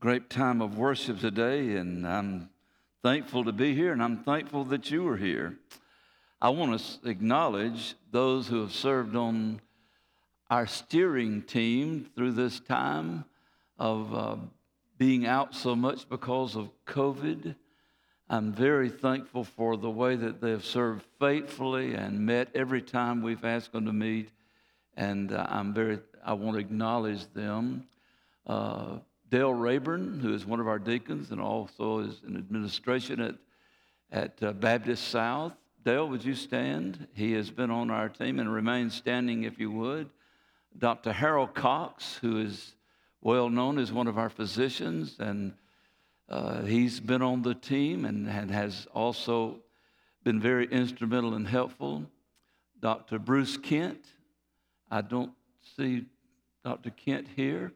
great time of worship today, and I'm thankful to be here, and I'm thankful that you are here. I want to acknowledge those who have served on our steering team through this time of uh, being out so much because of COVID. I'm very thankful for the way that they have served faithfully and met every time we've asked them to meet, and uh, I'm very I want to acknowledge them. Uh, Dale Rayburn, who is one of our deacons and also is in administration at, at uh, Baptist South. Dale, would you stand? He has been on our team and remains standing if you would. Dr. Harold Cox, who is well known as one of our physicians, and uh, he's been on the team and, and has also been very instrumental and helpful. Dr. Bruce Kent, I don't see Dr. Kent here.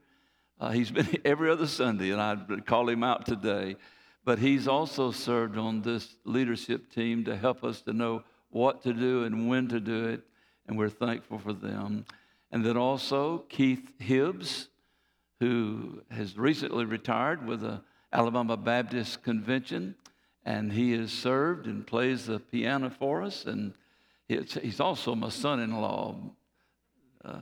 Uh, he's been every other Sunday, and I'd call him out today. But he's also served on this leadership team to help us to know what to do and when to do it, and we're thankful for them. And then also Keith Hibbs, who has recently retired with the Alabama Baptist Convention, and he has served and plays the piano for us, and he's also my son-in-law. Uh,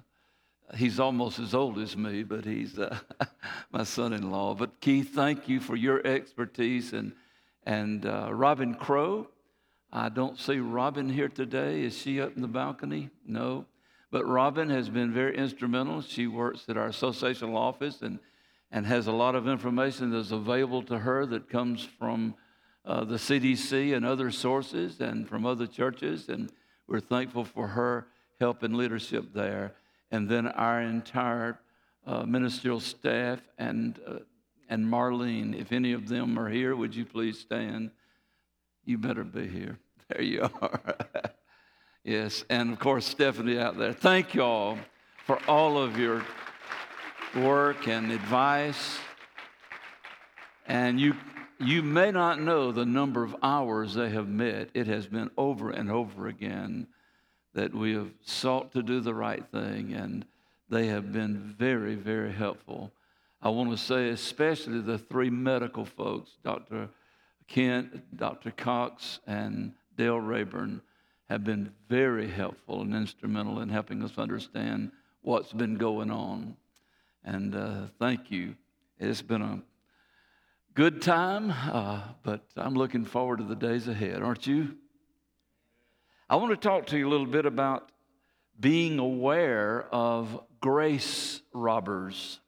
he's almost as old as me, but he's uh, my son-in-law. But Keith, thank you for your expertise and and uh, Robin Crow. I don't see Robin here today. Is she up in the balcony? No. But Robin has been very instrumental. She works at our associational office and, and has a lot of information that's available to her that comes from uh, the CDC and other sources and from other churches. And we're thankful for her help and leadership there and then our entire uh, ministerial staff and, uh, and Marlene. If any of them are here, would you please stand? You better be here. There you are. yes, and of course, Stephanie out there. Thank you all for all of your work and advice. And you, you may not know the number of hours they have met. It has been over and over again that we have sought to do the right thing, and they have been very, very helpful. I want to say, especially the three medical folks, Dr. Kent, Dr. Cox, and Dale Rayburn, have been very helpful and instrumental in helping us understand what's been going on. And uh, thank you. It's been a good time, uh, but I'm looking forward to the days ahead, aren't you? I want to talk to you a little bit about being aware of grace robbers.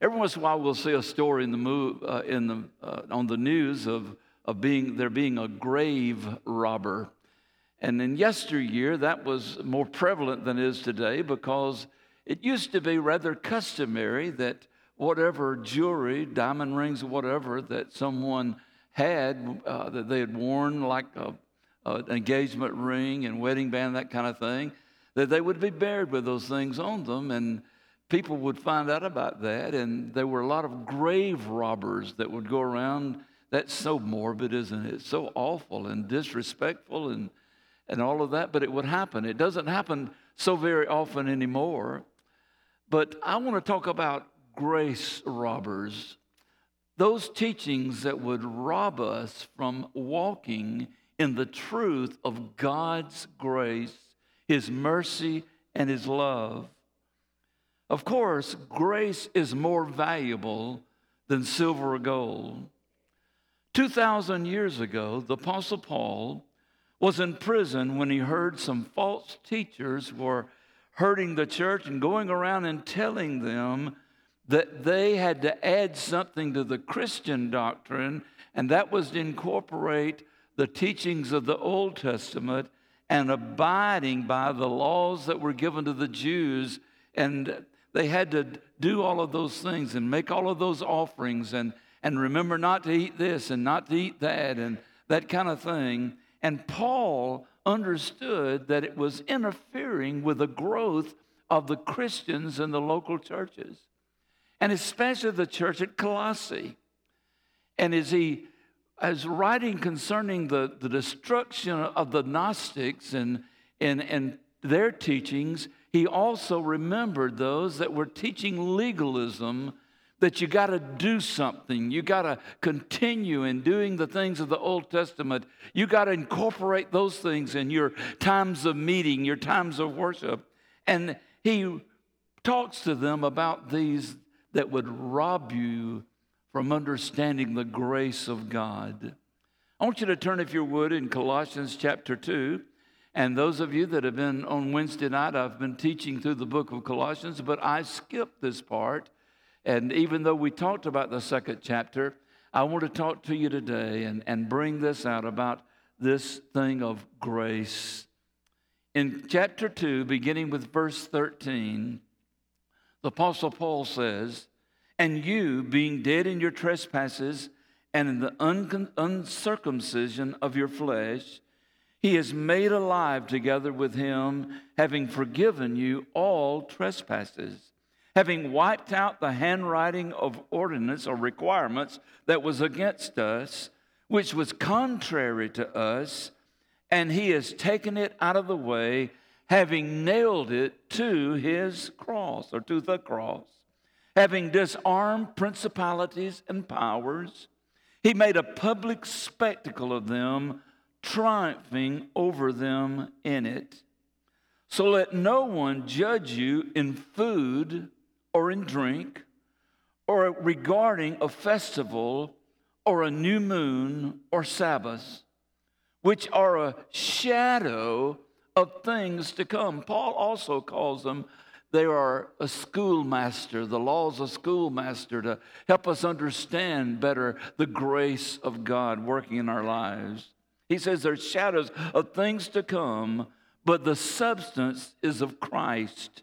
Every once in a while, we'll see a story in the move, uh, in the, uh, on the news of, of being, there being a grave robber. And in yesteryear, that was more prevalent than is today because it used to be rather customary that whatever jewelry, diamond rings, whatever, that someone had, uh, that they had worn, like a uh, engagement ring and wedding band, that kind of thing, that they would be buried with those things on them. And people would find out about that. And there were a lot of grave robbers that would go around. That's so morbid, isn't it? It's so awful and disrespectful and, and all of that. But it would happen. It doesn't happen so very often anymore. But I want to talk about grace robbers, those teachings that would rob us from walking in the truth of God's grace, His mercy, and His love. Of course, grace is more valuable than silver or gold. 2,000 years ago, the Apostle Paul was in prison when he heard some false teachers were hurting the church and going around and telling them that they had to add something to the Christian doctrine, and that was to incorporate the teachings of the Old Testament and abiding by the laws that were given to the Jews. And they had to do all of those things and make all of those offerings and, and remember not to eat this and not to eat that and that kind of thing. And Paul understood that it was interfering with the growth of the Christians in the local churches, and especially the church at Colossae. And as he as writing concerning the, the destruction of the Gnostics and, and, and their teachings, he also remembered those that were teaching legalism that you got to do something. You got to continue in doing the things of the Old Testament. You got to incorporate those things in your times of meeting, your times of worship. And he talks to them about these that would rob you from understanding the grace of God. I want you to turn, if you would, in Colossians chapter 2. And those of you that have been on Wednesday night, I've been teaching through the book of Colossians, but I skipped this part and even though we talked about the second chapter, I want to talk to you today and, and bring this out about this thing of grace. In chapter 2, beginning with verse 13, the Apostle Paul says, And you, being dead in your trespasses and in the uncircumcision of your flesh, he has made alive together with him, having forgiven you all trespasses having wiped out the handwriting of ordinance or requirements that was against us, which was contrary to us, and he has taken it out of the way, having nailed it to his cross or to the cross. Having disarmed principalities and powers, he made a public spectacle of them, triumphing over them in it. So let no one judge you in food or in drink, or regarding a festival or a new moon or Sabbath, which are a shadow of things to come. Paul also calls them, they are a schoolmaster, the laws of schoolmaster to help us understand better the grace of God working in our lives. He says they're shadows of things to come, but the substance is of Christ.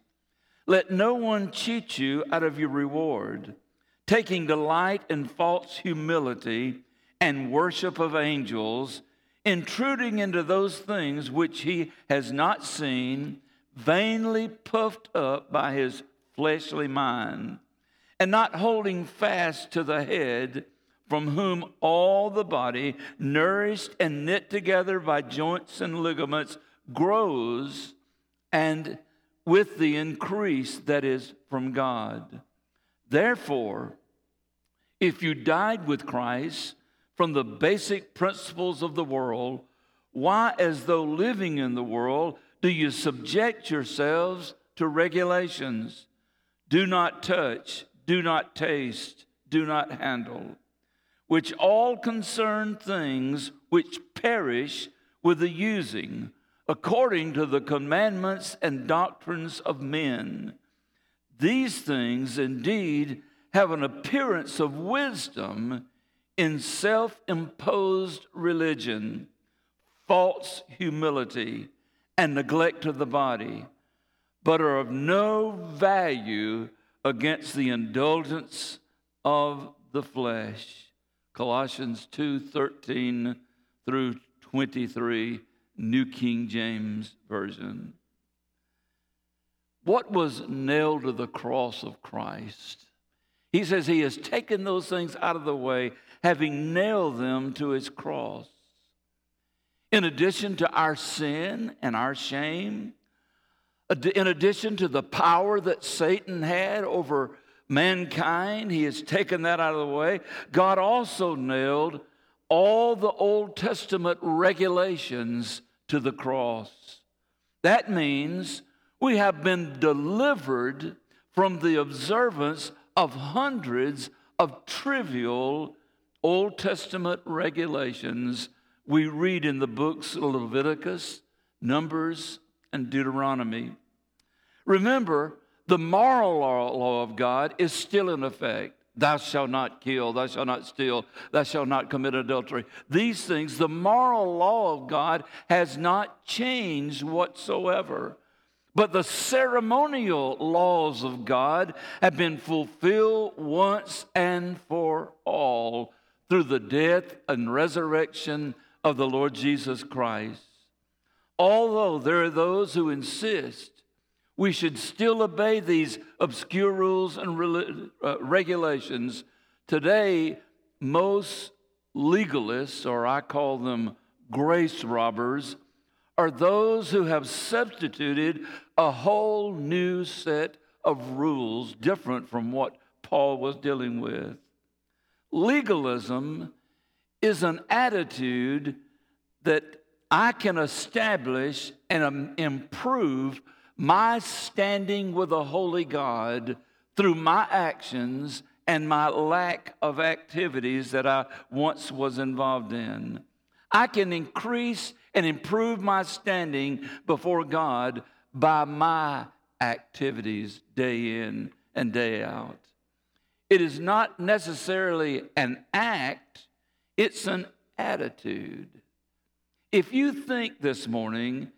Let no one cheat you out of your reward, taking delight in false humility and worship of angels, intruding into those things which he has not seen, vainly puffed up by his fleshly mind, and not holding fast to the head, from whom all the body, nourished and knit together by joints and ligaments, grows and with the increase that is from God. Therefore, if you died with Christ from the basic principles of the world, why, as though living in the world, do you subject yourselves to regulations? Do not touch, do not taste, do not handle, which all concern things which perish with the using according to the commandments and doctrines of men. These things indeed have an appearance of wisdom in self imposed religion, false humility, and neglect of the body, but are of no value against the indulgence of the flesh. Colossians 2 13 through 23. New King James Version. What was nailed to the cross of Christ? He says he has taken those things out of the way, having nailed them to his cross. In addition to our sin and our shame, in addition to the power that Satan had over mankind, he has taken that out of the way. God also nailed all the Old Testament regulations to the cross. That means we have been delivered from the observance of hundreds of trivial Old Testament regulations we read in the books of Leviticus, Numbers, and Deuteronomy. Remember, the moral law of God is still in effect. Thou shalt not kill, thou shalt not steal, thou shalt not commit adultery. These things, the moral law of God has not changed whatsoever. But the ceremonial laws of God have been fulfilled once and for all through the death and resurrection of the Lord Jesus Christ. Although there are those who insist we should still obey these obscure rules and uh, regulations. Today, most legalists, or I call them grace robbers, are those who have substituted a whole new set of rules different from what Paul was dealing with. Legalism is an attitude that I can establish and um, improve my standing with a holy God through my actions and my lack of activities that I once was involved in. I can increase and improve my standing before God by my activities day in and day out. It is not necessarily an act, it's an attitude. If you think this morning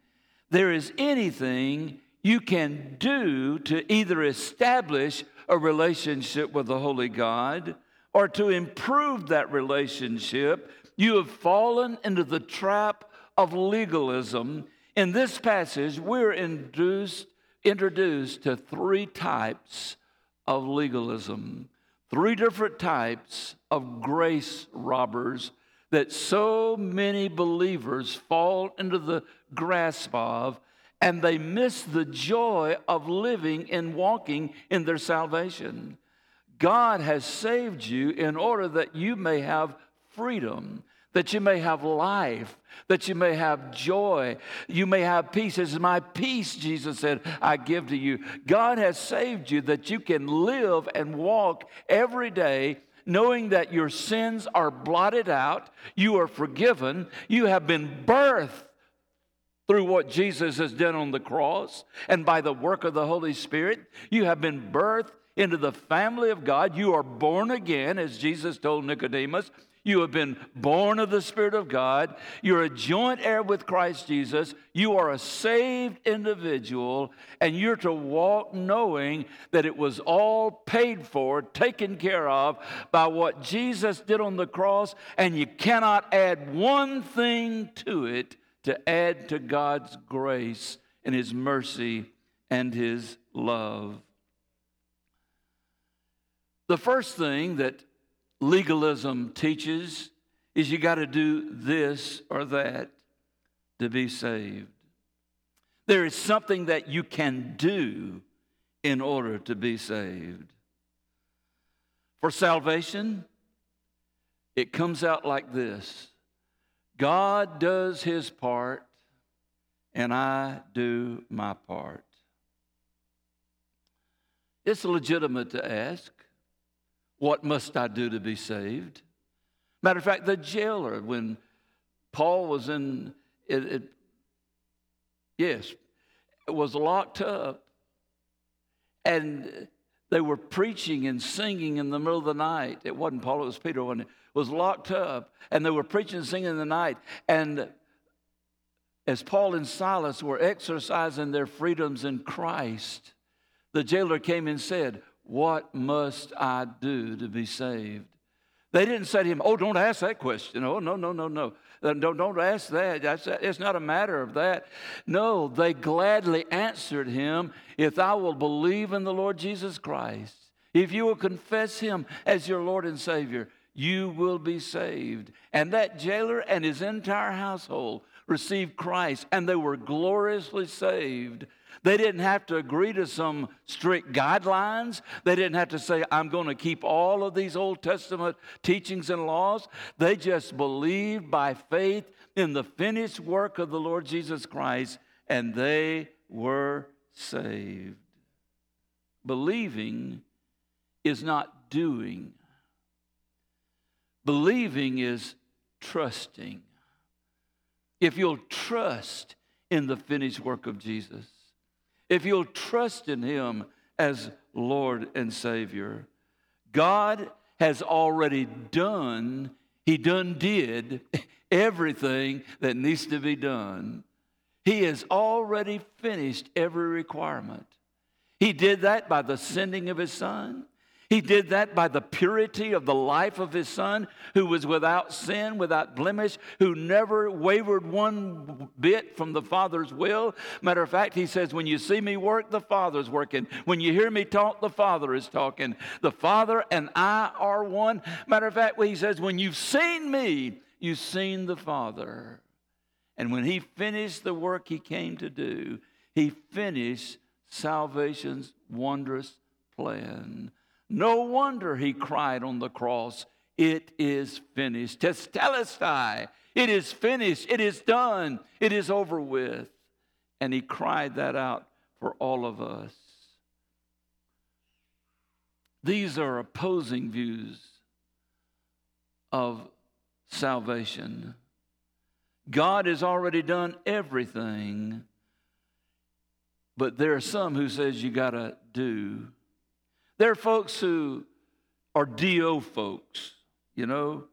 there is anything you can do to either establish a relationship with the Holy God or to improve that relationship, you have fallen into the trap of legalism. In this passage, we're introduced, introduced to three types of legalism, three different types of grace robbers that so many believers fall into the grasp of and they miss the joy of living and walking in their salvation. God has saved you in order that you may have freedom, that you may have life, that you may have joy, you may have peace. Is my peace, Jesus said, I give to you. God has saved you that you can live and walk every day knowing that your sins are blotted out, you are forgiven, you have been birthed through what Jesus has done on the cross and by the work of the Holy Spirit. You have been birthed into the family of God. You are born again, as Jesus told Nicodemus. You have been born of the Spirit of God. You're a joint heir with Christ Jesus. You are a saved individual, and you're to walk knowing that it was all paid for, taken care of by what Jesus did on the cross, and you cannot add one thing to it to add to God's grace and His mercy and His love. The first thing that legalism teaches is you got to do this or that to be saved. There is something that you can do in order to be saved. For salvation, it comes out like this God does his part, and I do my part. It's legitimate to ask, What must I do to be saved? Matter of fact, the jailer, when Paul was in, it, it, yes, was locked up, and they were preaching and singing in the middle of the night. It wasn't Paul, it was Peter, wasn't it? was locked up and they were preaching and singing in the night. And as Paul and Silas were exercising their freedoms in Christ, the jailer came and said, What must I do to be saved? They didn't say to him, Oh, don't ask that question. Oh, no, no, no, no. Don't, don't ask that. That's, it's not a matter of that. No, they gladly answered him, If thou will believe in the Lord Jesus Christ, if you will confess him as your Lord and Savior, you will be saved. And that jailer and his entire household received Christ, and they were gloriously saved. They didn't have to agree to some strict guidelines. They didn't have to say, I'm going to keep all of these Old Testament teachings and laws. They just believed by faith in the finished work of the Lord Jesus Christ, and they were saved. Believing is not doing. Believing is trusting. If you'll trust in the finished work of Jesus, if you'll trust in Him as Lord and Savior, God has already done, He done did everything that needs to be done. He has already finished every requirement. He did that by the sending of His Son. He did that by the purity of the life of his son, who was without sin, without blemish, who never wavered one bit from the Father's will. Matter of fact, he says, When you see me work, the Father's working. When you hear me talk, the Father is talking. The Father and I are one. Matter of fact, he says, When you've seen me, you've seen the Father. And when he finished the work he came to do, he finished salvation's wondrous plan. No wonder he cried on the cross, It is finished. Tetelestai. It is finished. It is done. It is over with. And he cried that out for all of us. These are opposing views of salvation. God has already done everything, but there are some who says you got to do. There are folks who are DO folks, you know,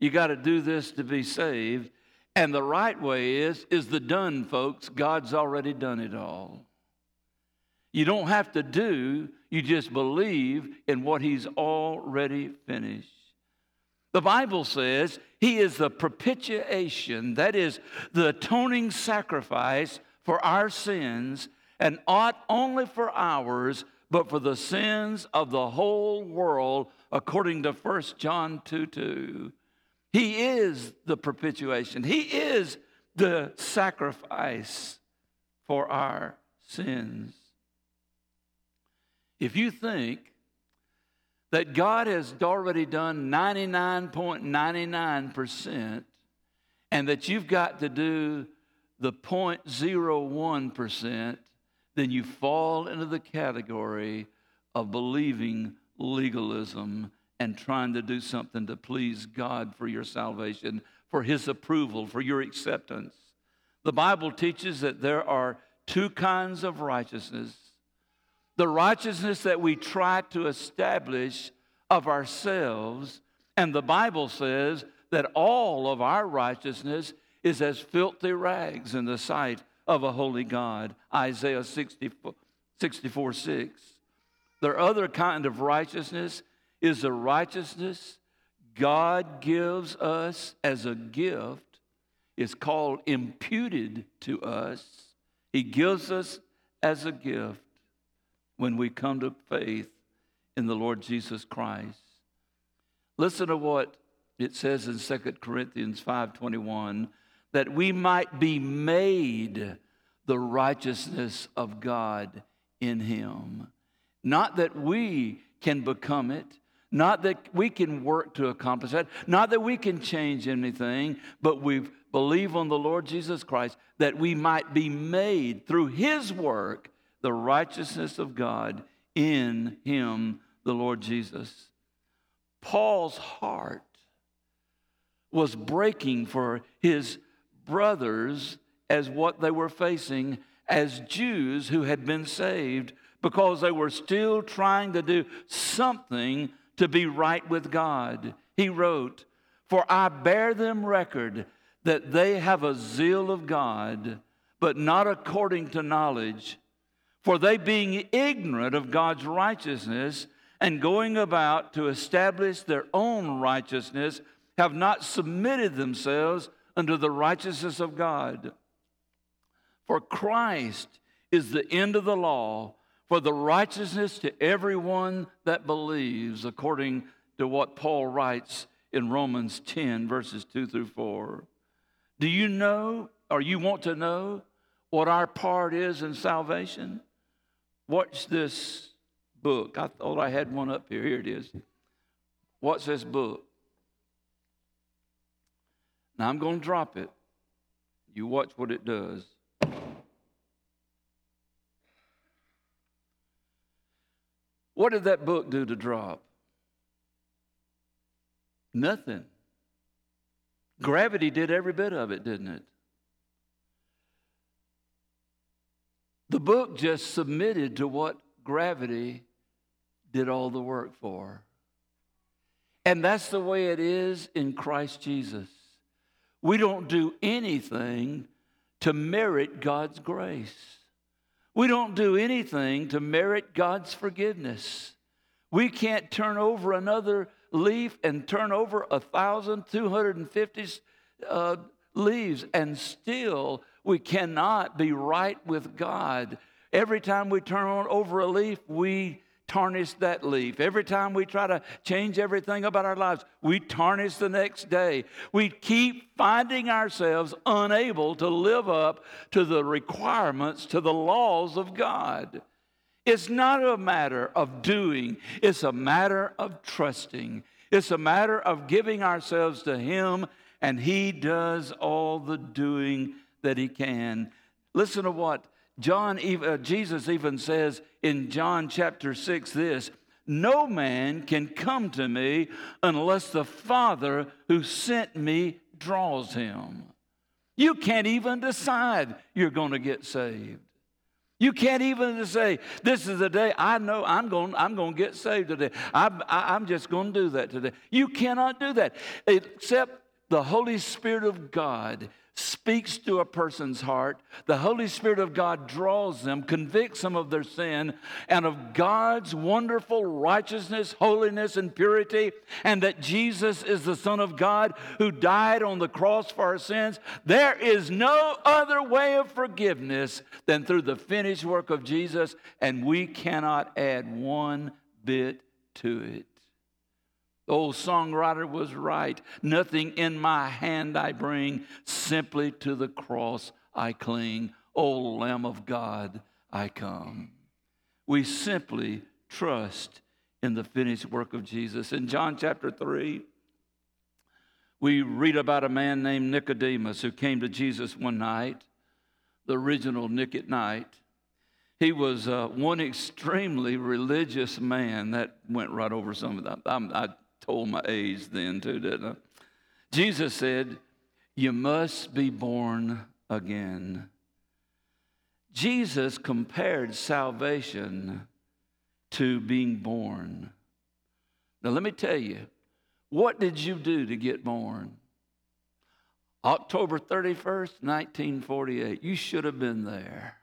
you got to do this to be saved. And the right way is is the done folks. God's already done it all. You don't have to do, you just believe in what he's already finished. The Bible says he is the propitiation, that is, the atoning sacrifice for our sins, and ought only for ours, but for the sins of the whole world, according to 1 John 2 2. He is the propitiation, He is the sacrifice for our sins. If you think that God has already done 99.99% and that you've got to do the 0.01%, then you fall into the category of believing legalism and trying to do something to please God for your salvation, for His approval, for your acceptance. The Bible teaches that there are two kinds of righteousness the righteousness that we try to establish of ourselves. And the Bible says that all of our righteousness is as filthy rags in the sight of a holy God. Isaiah 64, 64 6. The other kind of righteousness is the righteousness God gives us as a gift. It's called imputed to us. He gives us as a gift when we come to faith in the Lord Jesus Christ. Listen to what it says in 2 Corinthians 5:21 that we might be made the righteousness of God in him. Not that we can become it, not that we can work to accomplish that, not that we can change anything, but we believe on the Lord Jesus Christ that we might be made through his work the righteousness of God in him, the Lord Jesus. Paul's heart was breaking for his brothers as what they were facing as Jews who had been saved because they were still trying to do something to be right with God. He wrote, For I bear them record that they have a zeal of God, but not according to knowledge. For they, being ignorant of God's righteousness and going about to establish their own righteousness, have not submitted themselves unto the righteousness of God. For Christ is the end of the law for the righteousness to everyone that believes, according to what Paul writes in Romans 10, verses 2 through 4. Do you know, or you want to know, what our part is in salvation? Watch this book. I thought I had one up here. Here it is. What's this book? Now I'm going to drop it. You watch what it does. What did that book do to drop? Nothing. Gravity did every bit of it, didn't it? The book just submitted to what gravity did all the work for. And that's the way it is in Christ Jesus. We don't do anything to merit God's grace. We don't do anything to merit God's forgiveness. We can't turn over another leaf and turn over a thousand two hundred and fifty uh, leaves and still we cannot be right with God. Every time we turn over a leaf, we tarnish that leaf. Every time we try to change everything about our lives, we tarnish the next day. We keep finding ourselves unable to live up to the requirements, to the laws of God. It's not a matter of doing, it's a matter of trusting. It's a matter of giving ourselves to Him, and He does all the doing that He can. Listen to what John, uh, Jesus even says in John chapter 6 this No man can come to me unless the Father who sent me draws him. You can't even decide you're going to get saved. You can't even say, This is the day I know I'm going, I'm going to get saved today. I, I, I'm just going to do that today. You cannot do that except the Holy Spirit of God speaks to a person's heart. The Holy Spirit of God draws them, convicts them of their sin and of God's wonderful righteousness, holiness, and purity, and that Jesus is the Son of God who died on the cross for our sins. There is no other way of forgiveness than through the finished work of Jesus, and we cannot add one bit to it. The old songwriter was right. Nothing in my hand I bring, simply to the cross I cling. O Lamb of God, I come. We simply trust in the finished work of Jesus. In John chapter 3, we read about a man named Nicodemus who came to Jesus one night, the original Nick at Nite. He was uh, one extremely religious man. That went right over some of that. I'm, I told my age then, too, didn't I? Jesus said, You must be born again. Jesus compared salvation to being born. Now, let me tell you, what did you do to get born? October 31st, 1948. You should have been there.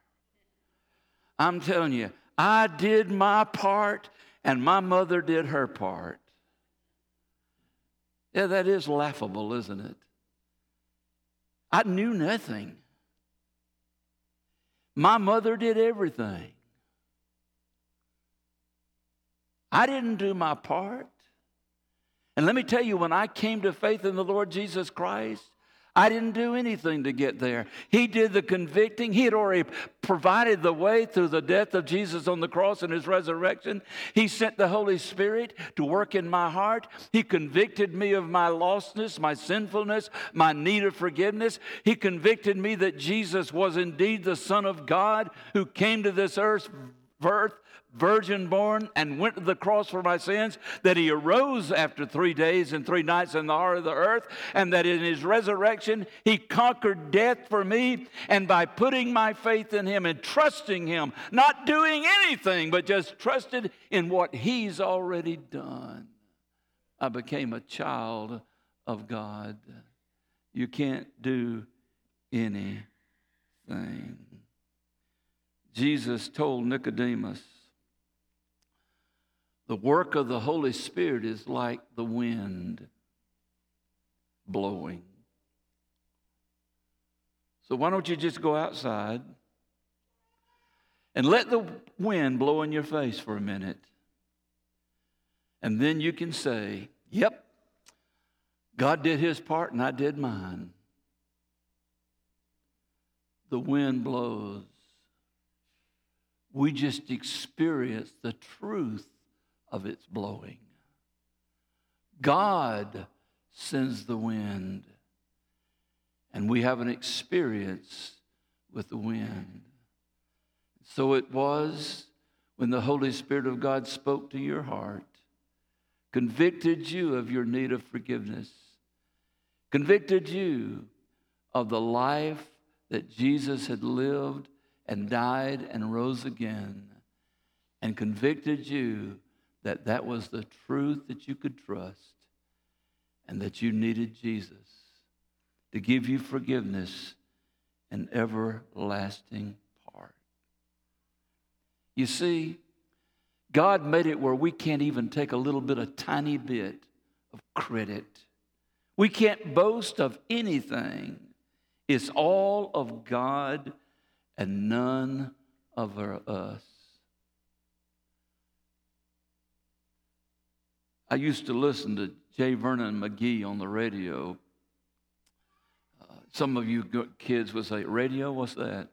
I'm telling you, I did my part and my mother did her part. Yeah, that is laughable, isn't it? I knew nothing. My mother did everything. I didn't do my part. And let me tell you, when I came to faith in the Lord Jesus Christ, I didn't do anything to get there. He did the convicting. He had already provided the way through the death of Jesus on the cross and his resurrection. He sent the Holy Spirit to work in my heart. He convicted me of my lostness, my sinfulness, my need of forgiveness. He convicted me that Jesus was indeed the Son of God who came to this earth birth virgin born and went to the cross for my sins, that he arose after three days and three nights in the heart of the earth, and that in his resurrection he conquered death for me. And by putting my faith in him and trusting him, not doing anything, but just trusted in what he's already done, I became a child of God. You can't do anything. Jesus told Nicodemus, the work of the Holy Spirit is like the wind blowing. So, why don't you just go outside and let the wind blow in your face for a minute? And then you can say, Yep, God did his part and I did mine. The wind blows. We just experience the truth of its blowing. God sends the wind, and we have an experience with the wind. So it was when the Holy Spirit of God spoke to your heart, convicted you of your need of forgiveness, convicted you of the life that Jesus had lived and died and rose again, and convicted you that that was the truth that you could trust and that you needed Jesus to give you forgiveness and everlasting part. You see, God made it where we can't even take a little bit, a tiny bit of credit. We can't boast of anything. It's all of God and none of us. I used to listen to J. Vernon McGee on the radio. Uh, some of you kids would say, Radio, what's that?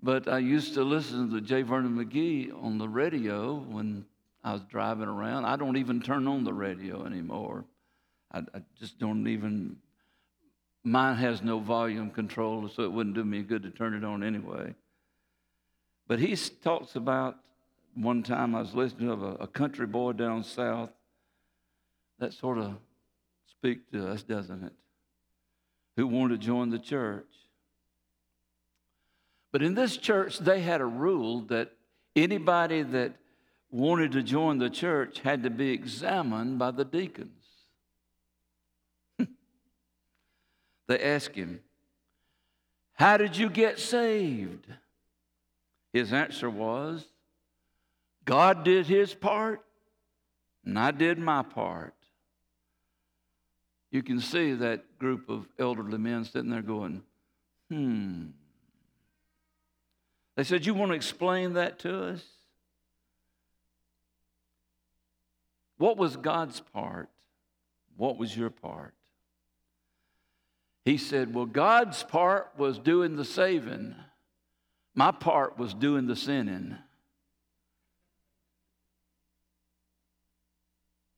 But I used to listen to J. Vernon McGee on the radio when I was driving around. I don't even turn on the radio anymore. I, I just don't even, mine has no volume control, so it wouldn't do me good to turn it on anyway. But he talks about one time I was listening to a, a country boy down south. That sort of speak to us, doesn't it? Who wanted to join the church. But in this church, they had a rule that anybody that wanted to join the church had to be examined by the deacons. they asked him, How did you get saved? His answer was, God did his part, and I did my part. You can see that group of elderly men sitting there going, hmm. They said, You want to explain that to us? What was God's part? What was your part? He said, Well, God's part was doing the saving, my part was doing the sinning.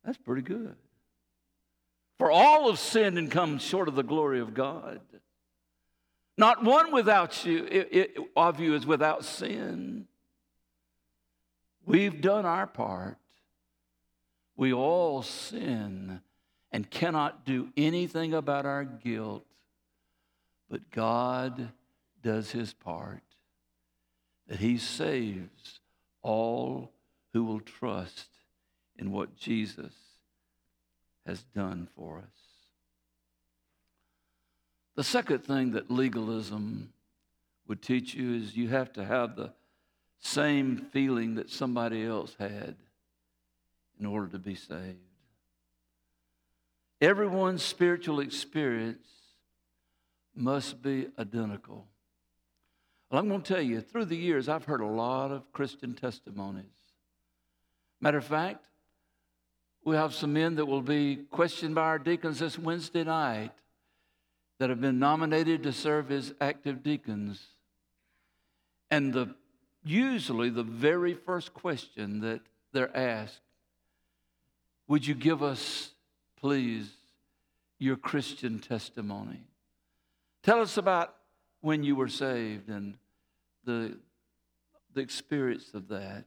That's pretty good. For all of sin and come short of the glory of God. Not one without you it, it, of you is without sin. We've done our part. We all sin and cannot do anything about our guilt, but God does his part. That he saves all who will trust in what Jesus has done for us. The second thing that legalism would teach you is you have to have the same feeling that somebody else had in order to be saved. Everyone's spiritual experience must be identical. Well, I'm going to tell you, through the years, I've heard a lot of Christian testimonies. Matter of fact, we have some men that will be questioned by our deacons this Wednesday night that have been nominated to serve as active deacons. And the, usually, the very first question that they're asked would you give us, please, your Christian testimony? Tell us about when you were saved and the, the experience of that.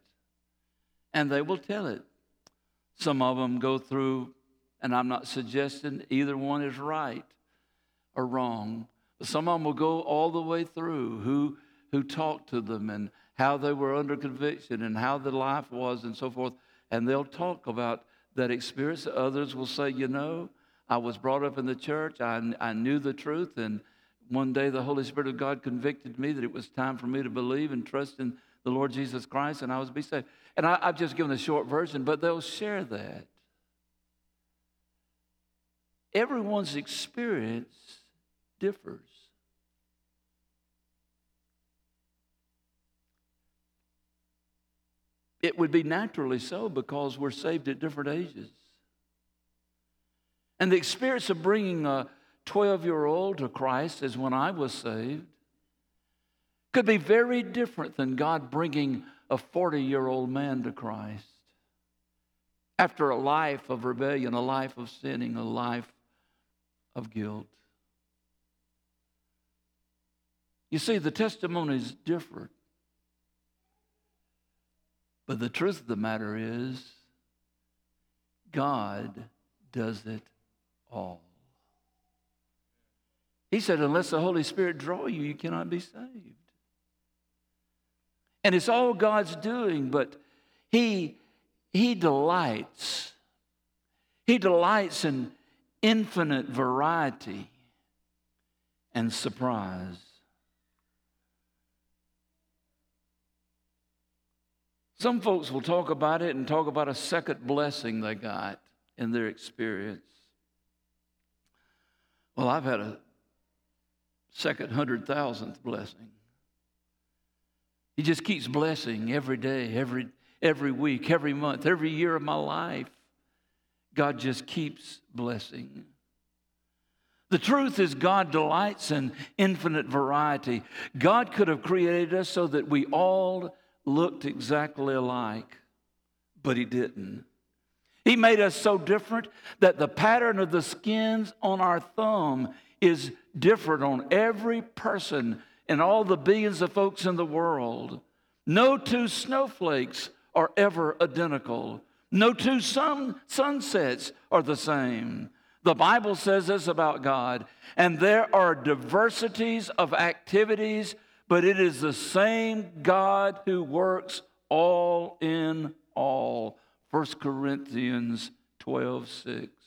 And they will tell it. Some of them go through, and I'm not suggesting either one is right or wrong, but some of them will go all the way through who, who talked to them and how they were under conviction and how the life was and so forth. And they'll talk about that experience. Others will say, you know, I was brought up in the church, I, I knew the truth, and one day the Holy Spirit of God convicted me that it was time for me to believe and trust in the Lord Jesus Christ, and I was be saved. And I, I've just given a short version, but they'll share that. Everyone's experience differs. It would be naturally so because we're saved at different ages. And the experience of bringing a 12 year old to Christ as when I was saved could be very different than God bringing a 40 year old man to Christ after a life of rebellion, a life of sinning, a life of guilt. You see, the testimonies differ. But the truth of the matter is, God does it all. He said, unless the Holy Spirit draw you, you cannot be saved. And it's all God's doing, but He, he delights. He delights in infinite variety and surprise. Some folks will talk about it and talk about a second blessing they got in their experience. Well, I've had a second hundred thousandth blessing. He just keeps blessing every day, every, every week, every month, every year of my life. God just keeps blessing. The truth is, God delights in infinite variety. God could have created us so that we all looked exactly alike, but He didn't. He made us so different that the pattern of the skins on our thumb is different on every person and all the billions of folks in the world. No two snowflakes are ever identical. No two sun, sunsets are the same. The Bible says this about God, and there are diversities of activities, but it is the same God who works all in all. 1 Corinthians 12 6.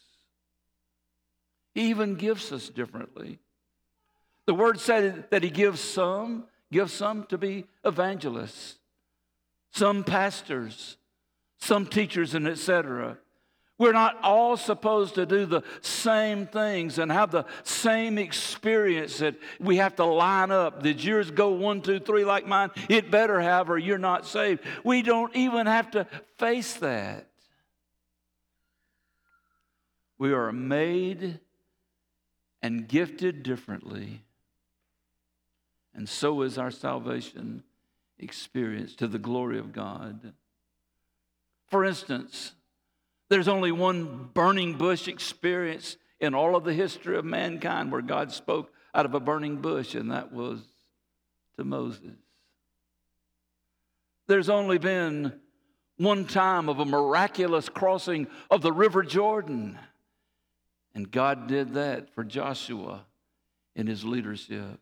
He even gives us differently. The word said that he gives some, gives some to be evangelists, some pastors, some teachers, and etc. We're not all supposed to do the same things and have the same experience that we have to line up. Did yours go one, two, three like mine? It better have, or you're not saved. We don't even have to face that. We are made and gifted differently, and so is our salvation experience to the glory of God. For instance, there's only one burning bush experience in all of the history of mankind where God spoke out of a burning bush, and that was to Moses. There's only been one time of a miraculous crossing of the River Jordan, and God did that for Joshua in his leadership.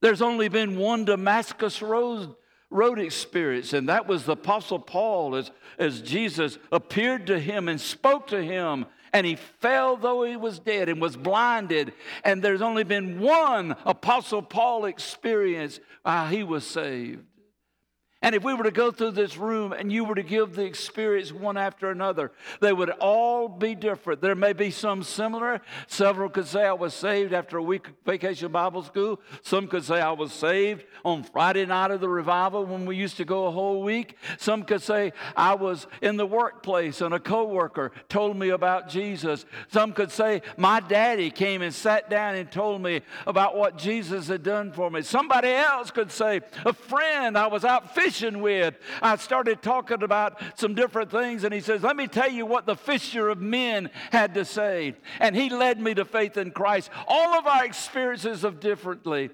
There's only been one Damascus road road experience, and that was the Apostle Paul as, as Jesus appeared to him and spoke to him. And he fell though he was dead and was blinded. And there's only been one Apostle Paul experience. Uh, he was saved. And if we were to go through this room and you were to give the experience one after another, they would all be different. There may be some similar. Several could say I was saved after a week of vacation Bible school. Some could say I was saved on Friday night of the revival when we used to go a whole week. Some could say I was in the workplace and a coworker told me about Jesus. Some could say my daddy came and sat down and told me about what Jesus had done for me. Somebody else could say a friend I was out fishing fishing with. I started talking about some different things, and he says, Let me tell you what the fisher of men had to say. And he led me to faith in Christ. All of our experiences of differently.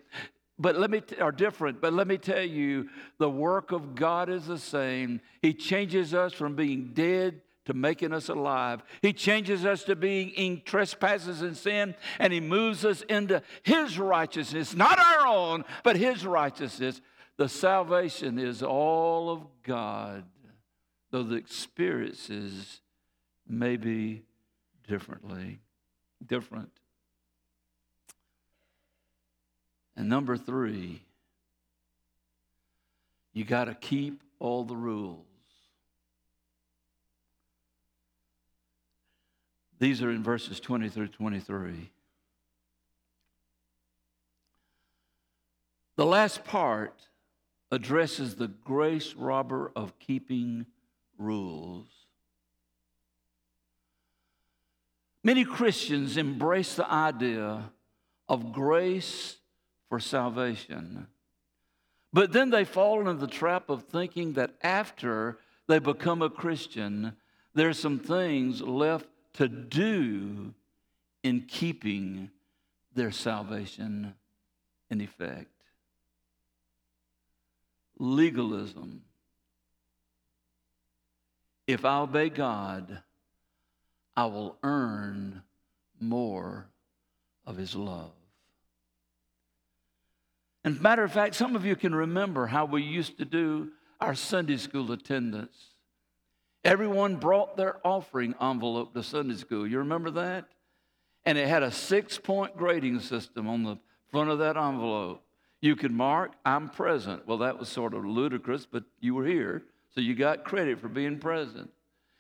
But let me t- are different, but let me tell you, the work of God is the same. He changes us from being dead to making us alive. He changes us to being in trespasses and sin, and He moves us into His righteousness, not our own, but His righteousness. The salvation is all of God, though the experiences may be differently different. And number three, you got to keep all the rules. These are in verses 20 through 23. The last part addresses the grace robber of keeping rules. Many Christians embrace the idea of grace for salvation, but then they fall into the trap of thinking that after they become a Christian, there's some things left to do in keeping their salvation in effect legalism. If I obey God, I will earn more of His love. And matter of fact, some of you can remember how we used to do our Sunday school attendance. Everyone brought their offering envelope to Sunday school. You remember that? And it had a six point grading system on the front of that envelope. You could mark, I'm present. Well, that was sort of ludicrous, but you were here, so you got credit for being present.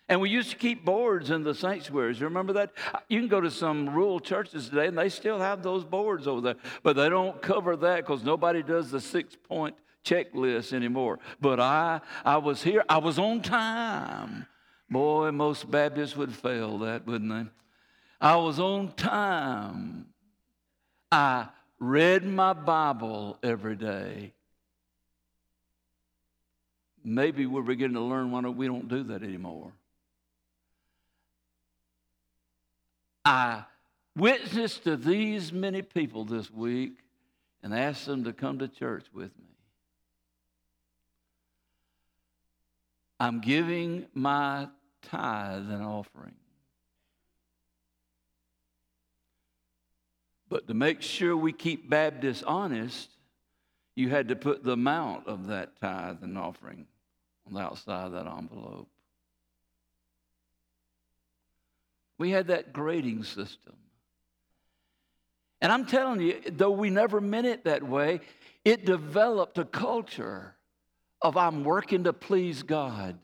And we used to keep boards in the sanctuaries. You remember that? Uh, you can go to some rural churches today, and they still have those boards over there, but they don't cover that because nobody does the six point checklist anymore. But I, I was here. I was on time. Boy, most Baptists would fail that, wouldn't they? I was on time. I read my Bible every day. Maybe we're beginning to learn why we don't do that anymore. I witnessed to these many people this week and asked them to come to church with me. I'm giving my tithe and offering. But to make sure we keep Baptists honest, you had to put the amount of that tithe and offering on the outside of that envelope. We had that grading system. And I'm telling you, though we never meant it that way, it developed a culture of I'm working to please God.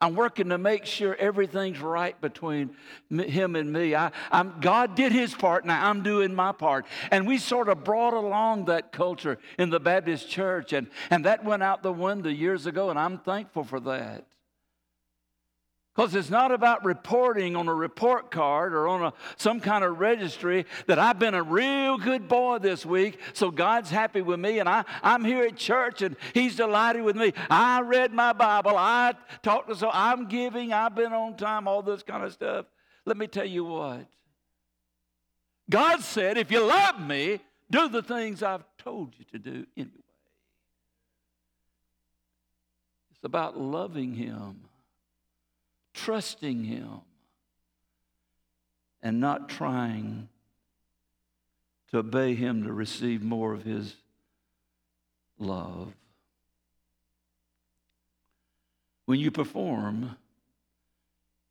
I'm working to make sure everything's right between him and me. I, God did his part, now I'm doing my part. And we sort of brought along that culture in the Baptist church, and, and that went out the window years ago, and I'm thankful for that. Because it's not about reporting on a report card or on a, some kind of registry that I've been a real good boy this week, so God's happy with me, and I, I'm here at church and He's delighted with me. I read my Bible, I talked to so I'm giving, I've been on time, all this kind of stuff. Let me tell you what. God said, if you love me, do the things I've told you to do anyway. It's about loving Him trusting Him and not trying to obey Him to receive more of His love. When you perform,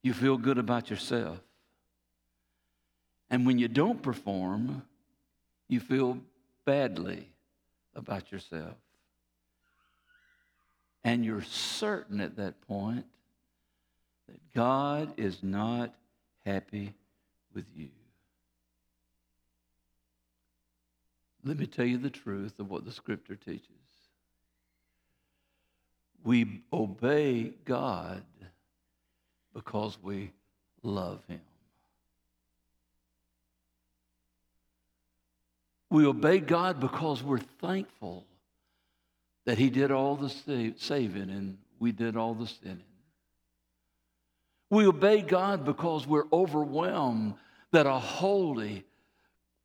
you feel good about yourself. And when you don't perform, you feel badly about yourself. And you're certain at that point that God is not happy with you. Let me tell you the truth of what the scripture teaches. We obey God because we love Him. We obey God because we're thankful that He did all the saving and we did all the sinning. We obey God because we're overwhelmed that a holy,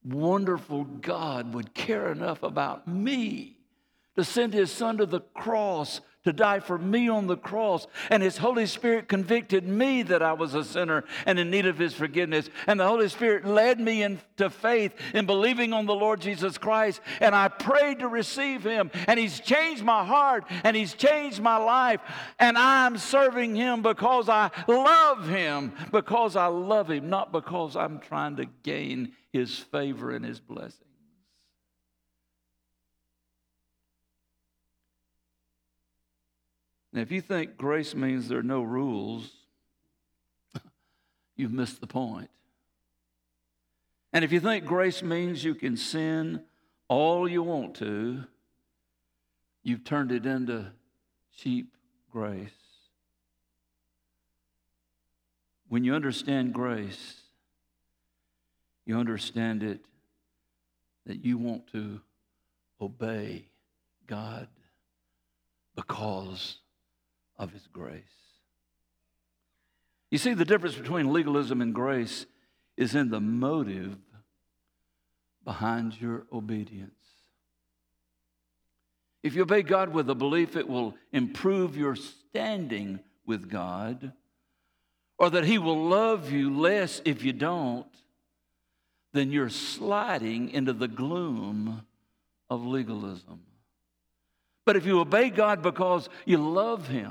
wonderful God would care enough about me to send his son to the cross to die for me on the cross. And His Holy Spirit convicted me that I was a sinner and in need of His forgiveness. And the Holy Spirit led me into faith in believing on the Lord Jesus Christ. And I prayed to receive Him. And He's changed my heart and He's changed my life. And I'm serving Him because I love Him, because I love Him, not because I'm trying to gain His favor and His blessing. Now, if you think grace means there are no rules, you've missed the point. And if you think grace means you can sin all you want to, you've turned it into cheap grace. When you understand grace, you understand it that you want to obey God because of His grace. You see, the difference between legalism and grace is in the motive behind your obedience. If you obey God with a belief it will improve your standing with God, or that He will love you less if you don't, then you're sliding into the gloom of legalism. But if you obey God because you love Him,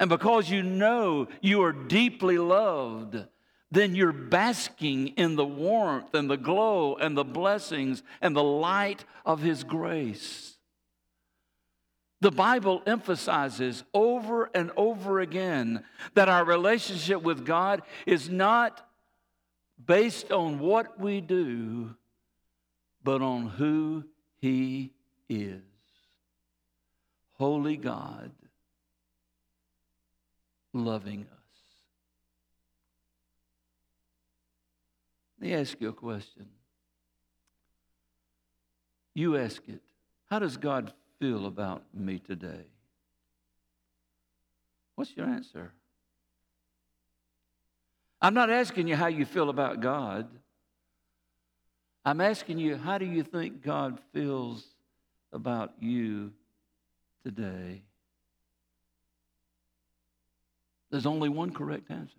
and because you know you are deeply loved, then you're basking in the warmth and the glow and the blessings and the light of His grace. The Bible emphasizes over and over again that our relationship with God is not based on what we do, but on who He is. Holy God loving us. Let me ask you a question. You ask it. How does God feel about me today? What's your answer? I'm not asking you how you feel about God. I'm asking you, how do you think God feels about you today? There's only one correct answer.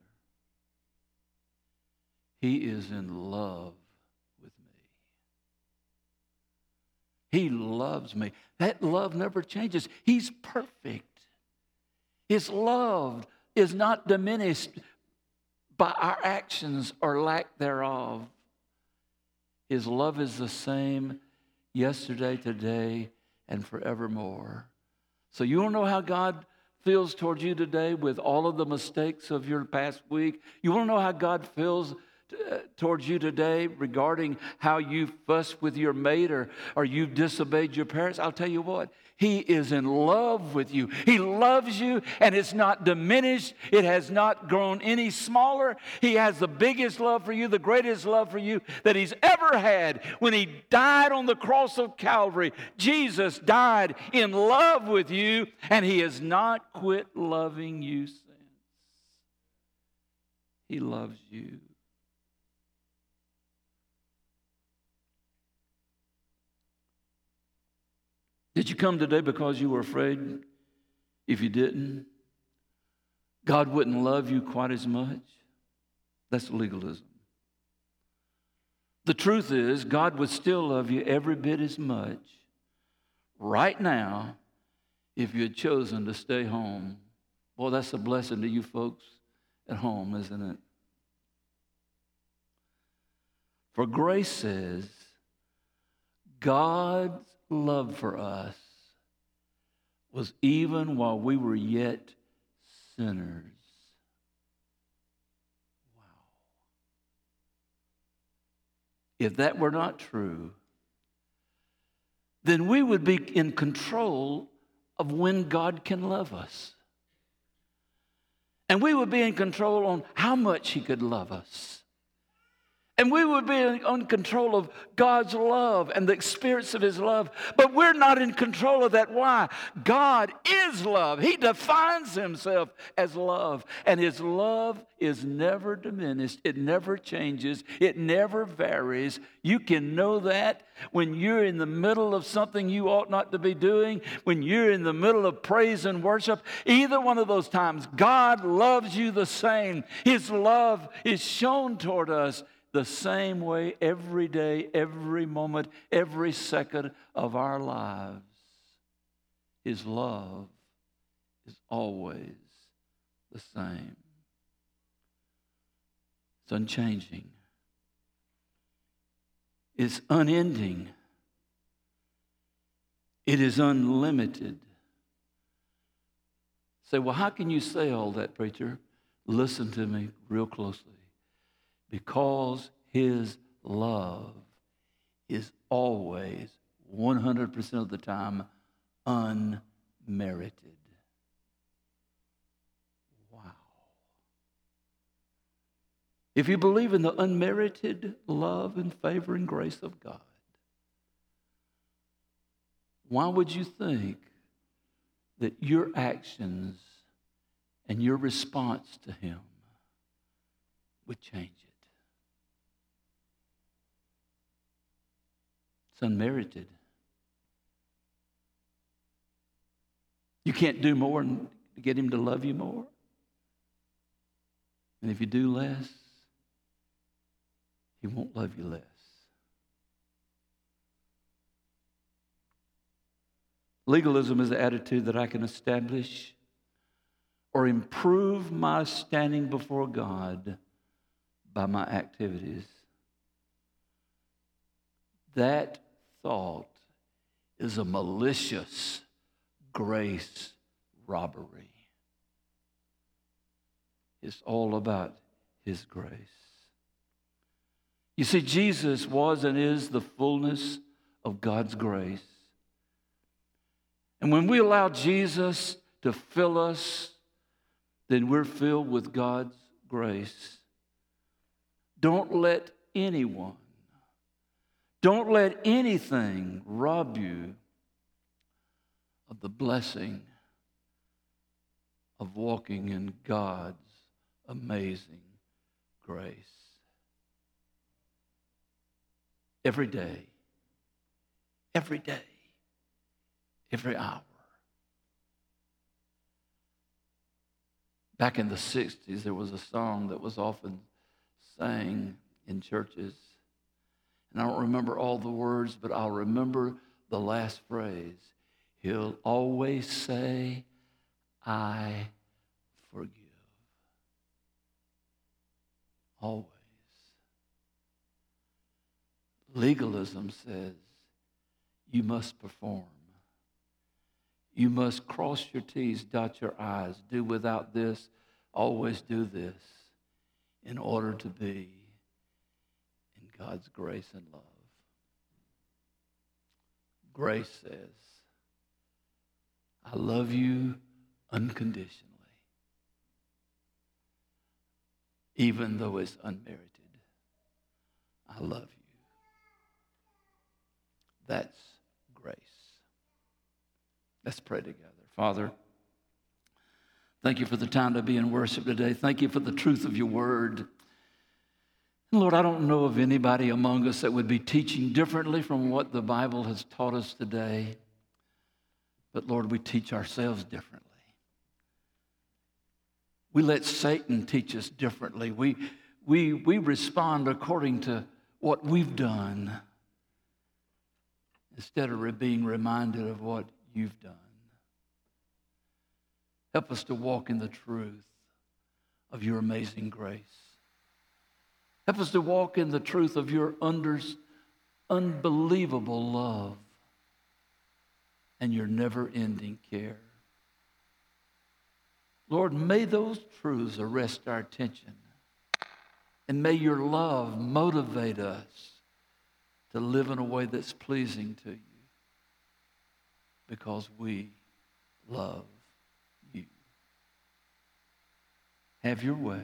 He is in love with me. He loves me. That love never changes. He's perfect. His love is not diminished by our actions or lack thereof. His love is the same yesterday, today, and forevermore. So, you don't know how God feels towards you today with all of the mistakes of your past week? You want to know how God feels uh, towards you today regarding how you fussed with your mate or, or you disobeyed your parents? I'll tell you what, he is in love with you. He loves you, and it's not diminished. It has not grown any smaller. He has the biggest love for you, the greatest love for you that He's ever had. When He died on the cross of Calvary, Jesus died in love with you, and He has not quit loving you since. He loves you. Did you come today because you were afraid if you didn't? God wouldn't love you quite as much? That's legalism. The truth is, God would still love you every bit as much right now if you had chosen to stay home. Boy, that's a blessing to you folks at home, isn't it? For grace says, God's love for us was even while we were yet sinners. Wow. If that were not true, then we would be in control of when God can love us. And we would be in control on how much He could love us. And we would be in control of God's love and the experience of His love. But we're not in control of that. Why? God is love. He defines Himself as love. And His love is never diminished, it never changes, it never varies. You can know that when you're in the middle of something you ought not to be doing, when you're in the middle of praise and worship. Either one of those times, God loves you the same. His love is shown toward us the same way every day, every moment, every second of our lives. His love is always the same. It's unchanging. It's unending. It is unlimited. Say, well, how can you say all that, preacher? Listen to me real closely because his love is always 100% of the time unmerited. Wow. If you believe in the unmerited love and favor and grace of God, why would you think that your actions and your response to Him would change It's unmerited. You can't do more to get him to love you more. And if you do less, he won't love you less. Legalism is the attitude that I can establish or improve my standing before God by my activities. That thought is a malicious grace robbery. It's all about His grace. You see, Jesus was and is the fullness of God's grace. And when we allow Jesus to fill us, then we're filled with God's grace. Don't let anyone Don't let anything rob you of the blessing of walking in God's amazing grace. Every day, every day, every hour. Back in the 60s, there was a song that was often sang in churches. And I don't remember all the words, but I'll remember the last phrase. He'll always say, I forgive. Always. Legalism says you must perform. You must cross your T's, dot your I's, do without this, always do this in order to be God's grace and love. Grace says, I love you unconditionally, even though it's unmerited. I love you. That's grace. Let's pray together. Father, thank you for the time to be in worship today. Thank you for the truth of your word. Lord, I don't know of anybody among us that would be teaching differently from what the Bible has taught us today. But Lord, we teach ourselves differently. We let Satan teach us differently. We, we, we respond according to what we've done instead of being reminded of what you've done. Help us to walk in the truth of your amazing grace. Help us to walk in the truth of your under, unbelievable love and your never ending care. Lord, may those truths arrest our attention. And may your love motivate us to live in a way that's pleasing to you because we love you. Have your way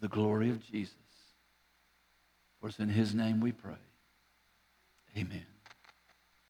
the glory of Jesus. For it's in his name we pray. Amen.